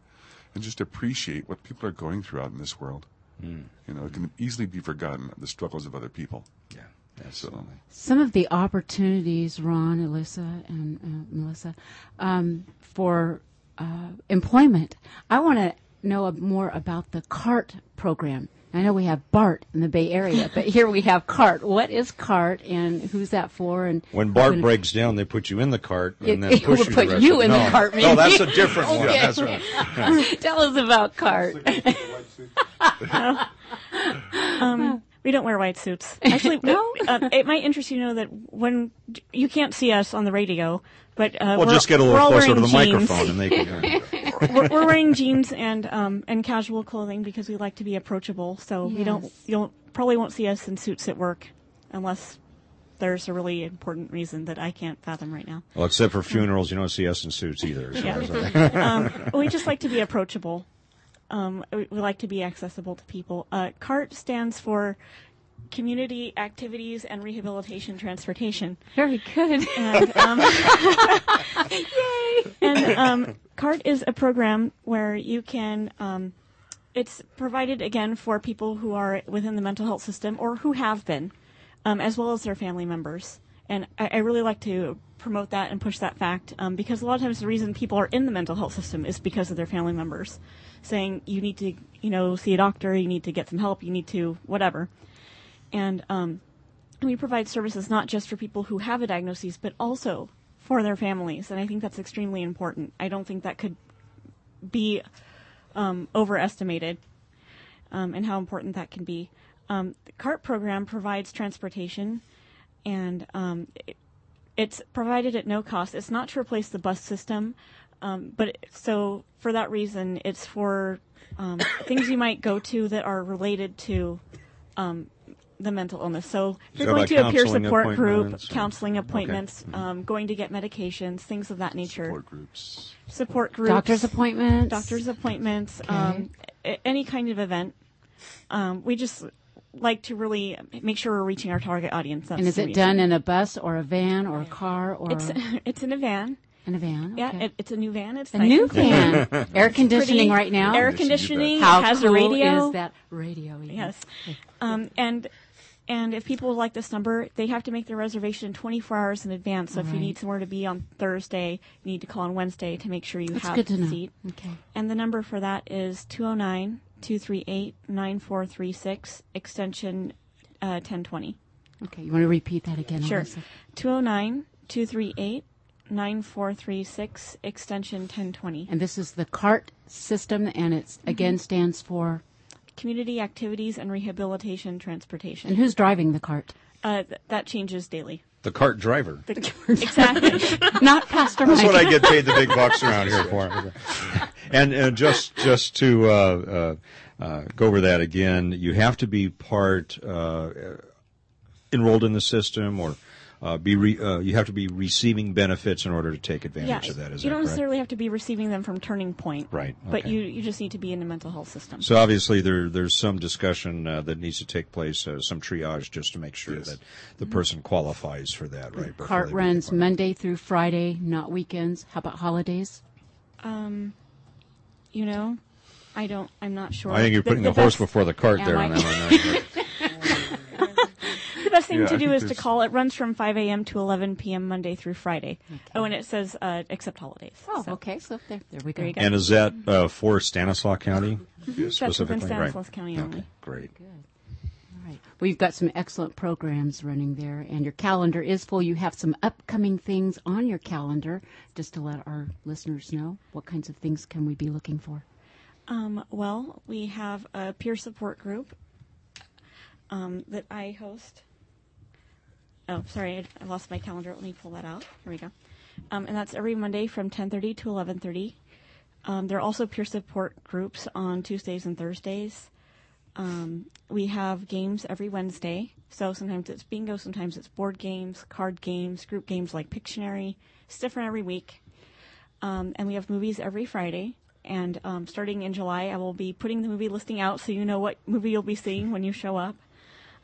and just appreciate what people are going through out in this world. You know, it can easily be forgotten the struggles of other people. Yeah, So, Some of the opportunities, Ron, Alyssa, and uh, Melissa, um, for uh, employment. I want to know more about the CART program. I know we have BART in the Bay Area, but here we have CART. What is CART, and who's that for? And When Bart when- breaks down, they put you in the cart and It- then it push will you put the you of- in the no. cart, No, that's a maybe. different one. Okay. That's right. Tell us about CART. We don't wear white suits. Actually, No? uh, it might interest you to know that when you can't see us on the radio, but uh, Well, we're, just get a little closer to the wearing jeans. microphone and they can. we're, we're wearing jeans and um, and casual clothing because we like to be approachable. So we don't you don't probably won't see us in suits at work unless there's a really important reason that I can't fathom right now. Well, except for funerals, you don't see us in suits either. So Yeah. um, we just like to be approachable. Um, we, we like to be accessible to people. Uh, CART stands for Community Activities and Rehabilitation Transportation. Very good. And, um, and um, CART is a program where you can. Um, it's provided again for people who are within the mental health system or who have been, um, as well as their family members. And I, I really like to promote that and push that fact um, because a lot of times the reason people are in the mental health system is because of their family members saying you need to, you know, see a doctor, you need to get some help, you need to whatever. And um, we provide services not just for people who have a diagnosis, but also for their families. And I think that's extremely important. I don't think that could be um, overestimated um, and how important that can be. Um, the CART program provides transportation, and um, it, it's provided at no cost. It's not to replace the bus system, um, but it- so for that reason, it's for um, things you might go to that are related to um, the mental illness. So if So you're going like to a peer support group, appointments counseling okay. appointments, um, going to get medications, things of that nature. support groups. Support groups, Doctor's appointments. doctor's appointments, um, a- any kind of event. Um, we just like to really make sure we're reaching our target audience. That's And is it reason. done in a bus or a van or a car or It's it's in a van. In a van? Yeah, it, it's a new van. It's a nice new van. Air conditioning pretty. right now. Air Yes, you bet. conditioning. How it has cool a radio. is that radio? even? Yes. Um, and and if people would like this number, they have to make their reservation 24 hours in advance. So if you Right. need somewhere to be on Thursday, you need to call on Wednesday to make sure you That's have good to a know. seat. Okay. And the number for that is 209 238 9436, extension uh, 1020. Okay. You want to repeat that again? Sure. Alyssa? 209 238 9436, extension 1020. And this is the CART system, and it Mm-hmm. again stands for. Community Activities and Rehabilitation Transportation. And who's driving the cart? Uh, th- that changes daily. the cart driver. The, exactly. Not Pastor That's Mike. what I get paid the big bucks around here for. And uh, just just to uh, uh, uh, go over that again, you have to be part uh, enrolled in the system, or uh, be re, uh, you have to be receiving benefits in order to take advantage yeah, of that. Is you that don't correct? necessarily have to be receiving them from Turning Point. Right, But you, you just need to be in the mental health system. So obviously there there's some discussion uh, that needs to take place, uh, some triage, just to make sure Yes. that the person qualifies for that. Right. Cart runs Monday through Friday, not weekends. How about holidays? Um, you know, I don't, I'm not sure. I think you're putting the, horse best, before the cart Am there I? on that one. The best thing Yeah, to I do think is to call. It runs from 5 a.m. to 11 p.m. Monday through Friday. Oh, and it says uh, except holidays. Oh, So okay. So there, there we go. There go. and is that uh, for Stanislaus County That's within specifically? Stanislaus right. County only. Okay, great. Good. All right. Well, you've got some excellent programs running there, and your calendar is full. You have some upcoming things on your calendar, just to let our listeners know what kinds of things can we be looking for. Um, well, we have a peer support group um, that I host. Oh, sorry, I, I lost my calendar. Let me pull that out. Here we go. Um, and that's every Monday from 10:30 to 11:30. Um, there are also peer support groups on Tuesdays and Thursdays. Um, we have games every Wednesday. So sometimes it's bingo, sometimes it's board games, card games, group games like Pictionary. It's different every week. Um, and we have movies every Friday. And um, starting in July, I will be putting the movie listing out so you know what movie you'll be seeing when you show up.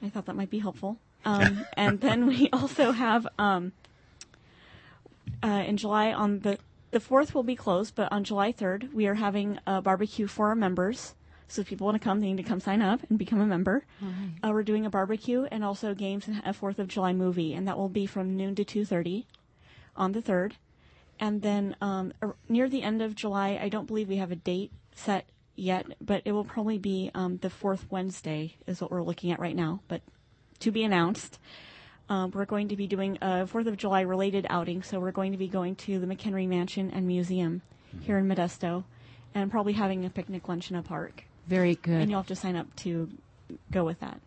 I thought that might be helpful. Um, and then we also have um, uh, in July on the the fourth will be closed, but on July third we are having a barbecue for our members. So if people want to come, they need to come sign up and become a member. Uh, we're doing a barbecue and also games and a Fourth of July movie, and that will be from noon to two thirty on the third. And then um, near the end of July, I don't believe we have a date set yet, but it will probably be um, the fourth Wednesday is what we're looking at right now, but to be announced. Um, we're going to be doing a Fourth of July related outing, so we're going to be going to the McHenry Mansion and Museum here in Modesto, and probably having a picnic lunch in a park. Very good. And you'll have to sign up to go with that.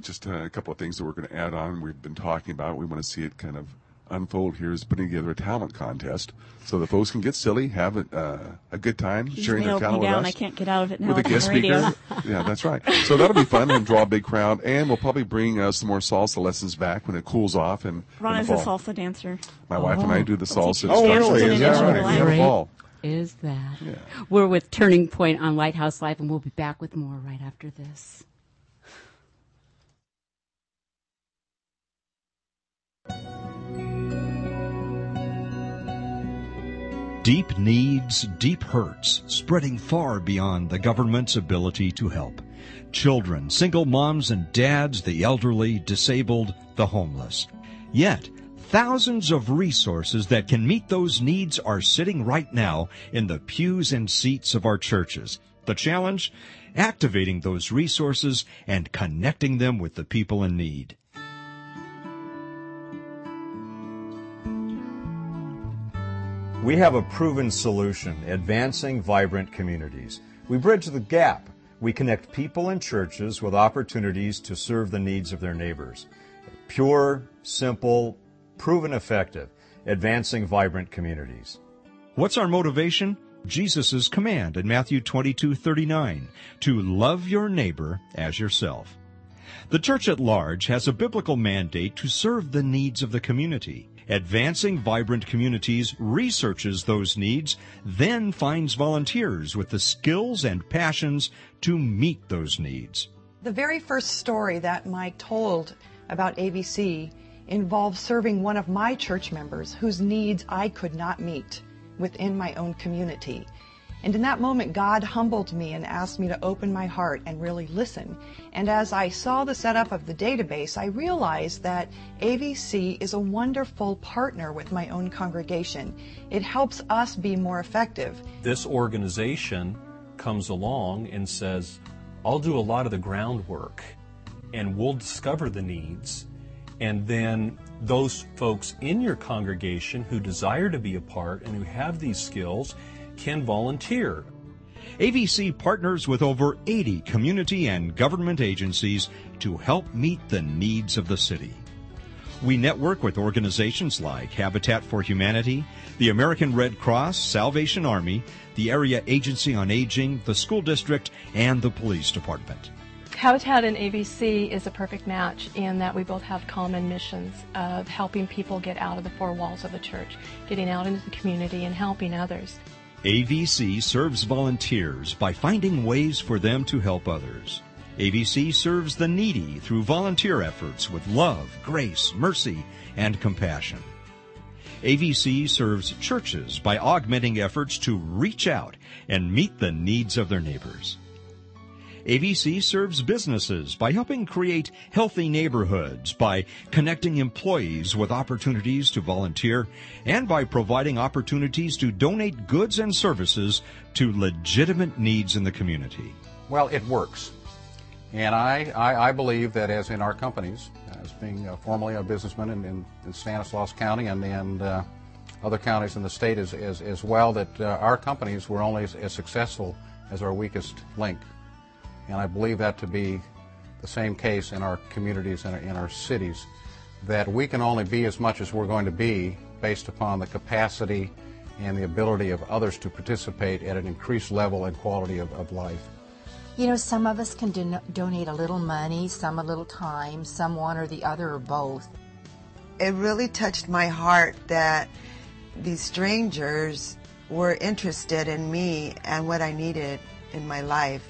Just uh, a couple of things that we're going to add on. We've been talking about. We want to see it kind of unfold here is putting together a talent contest so the folks can get silly, have a, uh, a good time, You sharing their nailed me talent with us. I can't get out of it now. with a guest speaker. yeah, that's right. So that'll be fun and draw a big crowd. And we'll probably bring uh, some more salsa lessons back when it cools off. And Ron is the a salsa dancer. My wife and I do the salsa. Oh, instructions really? in Is the that right? in the Great. fall. Is that? We're with Turning Point on Lighthouse Live, and we'll be back with more right after this. Deep needs, deep hurts, spreading far beyond the government's ability to help. Children, single moms and dads, the elderly, disabled, the homeless. Yet, thousands of resources that can meet those needs are sitting right now in the pews and seats of our churches. The challenge? Activating those resources and connecting them with the people in need. We have a proven solution, advancing vibrant communities. We bridge the gap. We connect people and churches with opportunities to serve the needs of their neighbors. Pure, simple, proven effective, advancing vibrant communities. What's our motivation? Jesus' command in Matthew 22:39 to love your neighbor as yourself. The church at large has a biblical mandate to serve the needs of the community. Advancing Vibrant Communities researches those needs, then finds volunteers with the skills and passions to meet those needs. The very first story that Mike told about AVC involved serving one of my church members whose needs I could not meet within my own community. And in that moment, God humbled me and asked me to open my heart and really listen. And as I saw the setup of the database, I realized that AVC is a wonderful partner with my own congregation. It helps us be more effective. this organization comes along and says, I'll do a lot of the groundwork and we'll discover the needs. And then those folks in your congregation who desire to be a part and who have these skills can volunteer. AVC partners with over 80 community and government agencies to help meet the needs of the city. We network with organizations like Habitat for Humanity, the American Red Cross, Salvation Army, the Area Agency on Aging, the school district, and the police department. Habitat and AVC is a perfect match in that we both have common missions of helping people get out of the four walls of the church, getting out into the community and helping others. AVC serves volunteers by finding ways for them to help others. AVC serves the needy through volunteer efforts with love, grace, mercy, and compassion. AVC serves churches by augmenting efforts to reach out and meet the needs of their neighbors. AVC serves businesses by helping create healthy neighborhoods, by connecting employees with opportunities to volunteer, and by providing opportunities to donate goods and services to legitimate needs in the community. Well, it works. And I, I, I believe that as in our companies, as being uh, formerly a businessman in, in, in Stanislaus County and, and uh, other counties in the state as, as, as well, that uh, our companies were only as, as successful as our weakest link. And I believe that to be the same case in our communities and in our cities. that we can only be as much as we're going to be based upon the capacity and the ability of others to participate at an increased level and quality of, of life. You know, some of us can don- donate a little money, some a little time, some one or the other or both. It really touched my heart that these strangers were interested in me and what I needed in my life.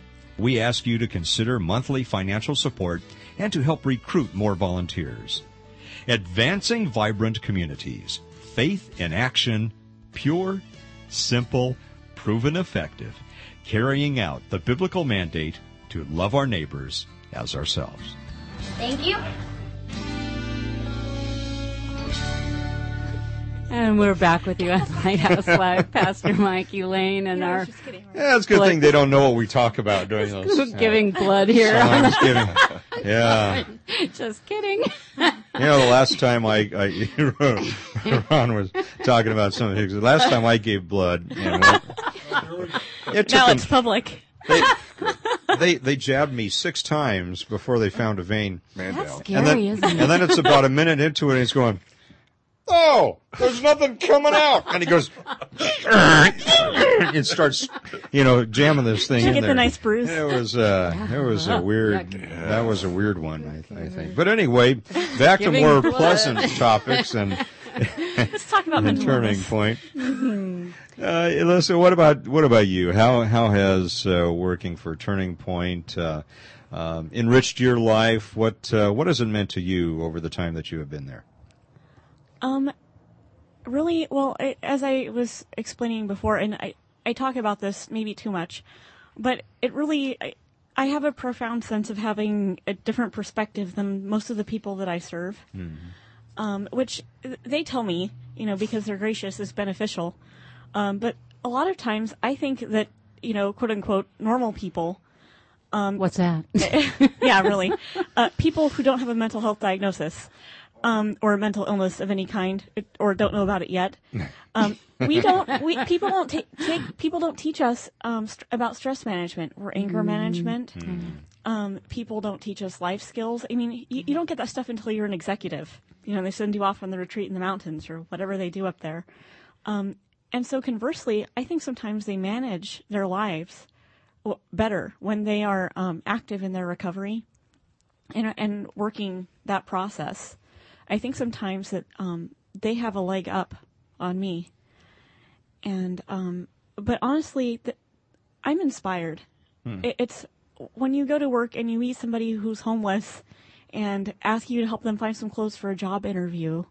We ask you to consider monthly financial support and to help recruit more volunteers. Advancing vibrant communities. Faith in action. Pure, simple, proven effective. Carrying out the biblical mandate to love our neighbors as ourselves. Thank you. And we're back with you on Lighthouse Live, Pastor Mike Elaine, and our Yeah, it's a good blood- thing they don't know what we talk about during those. uh, giving blood here. songs, giving- yeah. Just kidding. You know, the last time I, I Ron was talking about something. The last time I gave blood, and it took now them- it's public. they, they they jabbed me six times before they found a vein. Man That's down. scary, and then, isn't it? and then it's about a minute into it, and he's going, "Oh, there's nothing coming out," and he goes, and starts, you know, jamming this thing Did you in get there. the nice bruise? It was uh, it was a weird. That was a weird one, I, I think. But anyway, back to Giving more blood. pleasant topics and. Let's talk about and mental turning illness. point. Uh, Alyssa, what about what about you? How how has uh, working for Turning Point uh, um, enriched your life? What uh, what has it meant to you over the time that you have been there? Um, really, well, I, as I was explaining before, and I, I talk about this maybe too much, but it really, I, I have a profound sense of having a different perspective than most of the people that I serve, um, which they tell me, you know, because they're gracious is beneficial. Um, but a lot of times I think that, you know, quote unquote, normal people, um, What's that? yeah, really. Uh, people who don't have a mental health diagnosis um, or a mental illness of any kind, or don't know about it yet. Um, we don't. We people don't take, take people don't teach us um, st- about stress management or anger management. Um, people don't teach us life skills. I mean, you, you don't get that stuff until you're an executive. You know, they send you off on the retreat in the mountains or whatever they do up there. Um, and so, conversely, I think sometimes they manage their lives better when they are um, active in their recovery and, and working that process. I think sometimes that um, they have a leg up on me. And, um, but honestly, th- I'm inspired. Hmm. It, it's when you go to work and you meet somebody who's homeless and ask you to help them find some clothes for a job interview.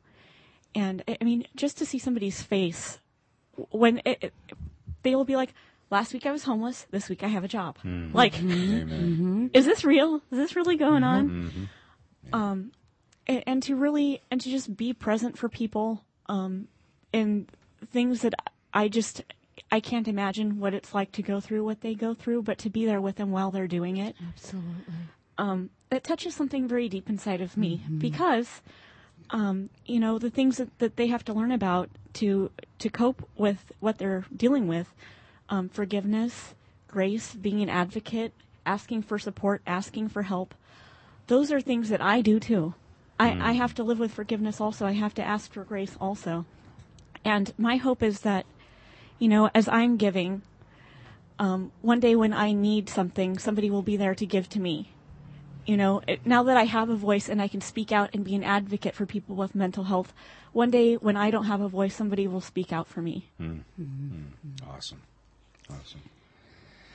And I mean, just to see somebody's face when it, it, they will be like, last week I was homeless, this week I have a job. Mhm. Like, Amen. is this real? Is this really going on? Mhm. Um, and, and to really, and to just be present for people, um, in things that I just, I can't imagine what it's like to go through what they go through, but to be there with them while they're doing it. Absolutely. Um, it touches something very deep inside of me because, um, you know, the things that, that they have to learn about to, to cope with what they're dealing with, um, forgiveness, grace, being an advocate, asking for support, asking for help. Those are things that I do too. I, I have to live with forgiveness also. I have to ask for grace also. And my hope is that, you know, as I'm giving, um, one day when I need something, somebody will be there to give to me. You know, it, now that I have a voice and I can speak out and be an advocate for people with mental health, one day when I don't have a voice, somebody will speak out for me. Mm. Mm. Awesome. Awesome.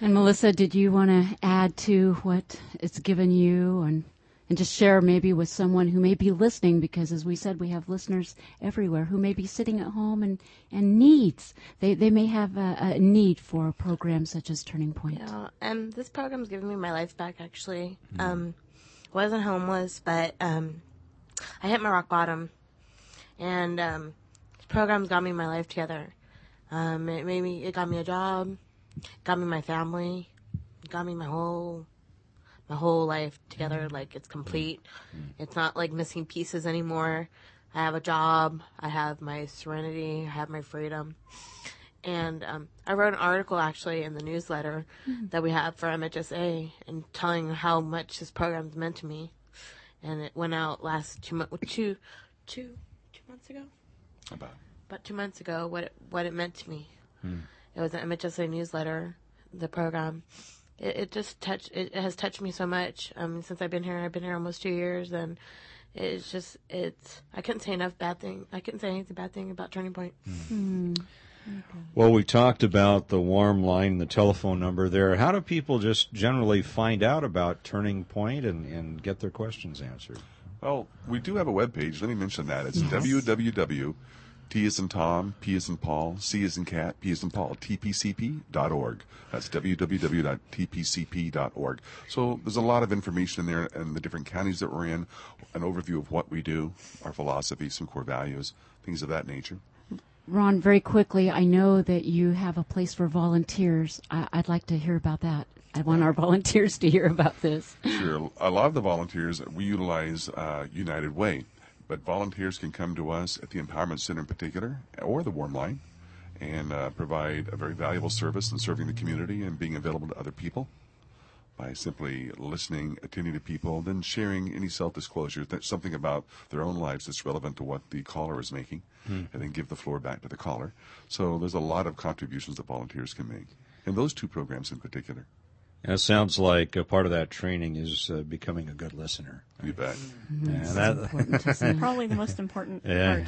And Melissa, did you want to add to what it's given you and and just share maybe with someone who may be listening because as we said we have listeners everywhere who may be sitting at home and and needs they they may have a, a need for a program such as Turning Point. Yeah, um, this program's given me my life back. Actually, um, wasn't homeless, but um, I hit my rock bottom, and um, this program's got me my life together. Um, it made me, it got me a job, got me my family, got me my whole, my whole life together. Like it's complete. It's not like missing pieces anymore. I have a job. I have my serenity. I have my freedom. And um, I wrote an article actually in the newsletter Mhm. that we have for MHSA and telling how much this program's meant to me. And it went out last two mo- two, two, two months ago. About. About two months ago, what it, what it meant to me. Hmm. It was an MHSA newsletter, the program. It, it just touched. It, it has touched me so much. Um, since I've been here, I've been here almost two years, and it's just it's. I couldn't say enough bad thing. I couldn't say anything bad thing about Turning Point. Hmm. Hmm. Well, we talked about the warm line, the telephone number there. How do people just generally find out about Turning Point and, and get their questions answered? Well, we do have a web page. Let me mention that. It's mm-hmm. Yes. www. T is in Tom, P is in Paul, C is in Cat, P is in Paul, tpcp.org. That's www.tpcp.org. So there's a lot of information in there and the different counties that we're in, an overview of what we do, our philosophy, some core values, things of that nature. Ron, very quickly, I know that you have a place for volunteers. I, I'd like to hear about that. I want our volunteers to hear about this. Sure. A lot of the volunteers, we utilize uh, United Way, but volunteers can come to us at the Empowerment Center in particular, or the Warm Line, and uh, provide a very valuable service in serving the community and being available to other people by simply listening, attending to people, then sharing any self-disclosure, that's something about their own lives that's relevant to what the caller is making, Hmm. and then give the floor back to the caller. So there's a lot of contributions that volunteers can make, and those two programs in particular. And it sounds like a part of that training is uh, becoming a good listener. You bet. Yeah, It's that- important, isn't it? Probably the most important Yeah, part.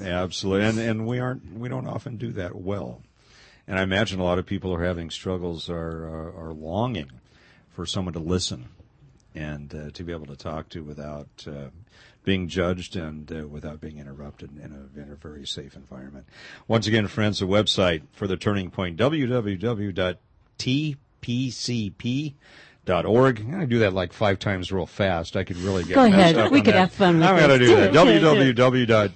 yeah, absolutely. And and we aren't we don't often do that well. And I imagine a lot of people are having struggles are are, are longing for someone to listen and uh, to be able to talk to without uh, being judged and uh, without being interrupted in a, in a very safe environment. Once again, friends, the website for the Turning Point www.tpcp.org. I'm going to do that like five times real fast. I could really get Go ahead. We could that. have fun with I'm going to Do that. do it, do it. www.tpcp.org.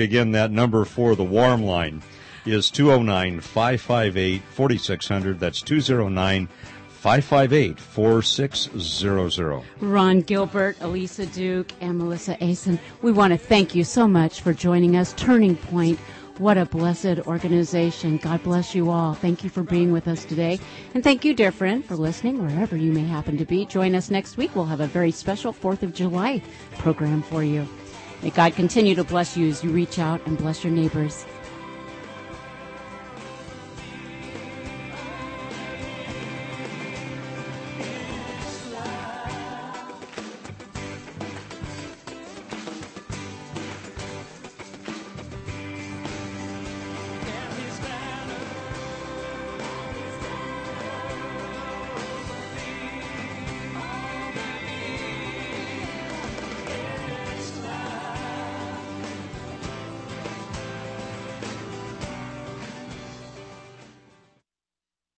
Again, that number for the warm line is 209 558 4600. That's 209 558 4600. Ron Gilbert, Elisa Duke, and Melissa Asen, we want to thank you so much for joining us. Turning Point, what a blessed organization. God bless you all. Thank you for being with us today. And thank you, dear friend, for listening wherever you may happen to be. Join us next week. We'll have a very special 4th of July program for you. May God continue to bless you as you reach out and bless your neighbors.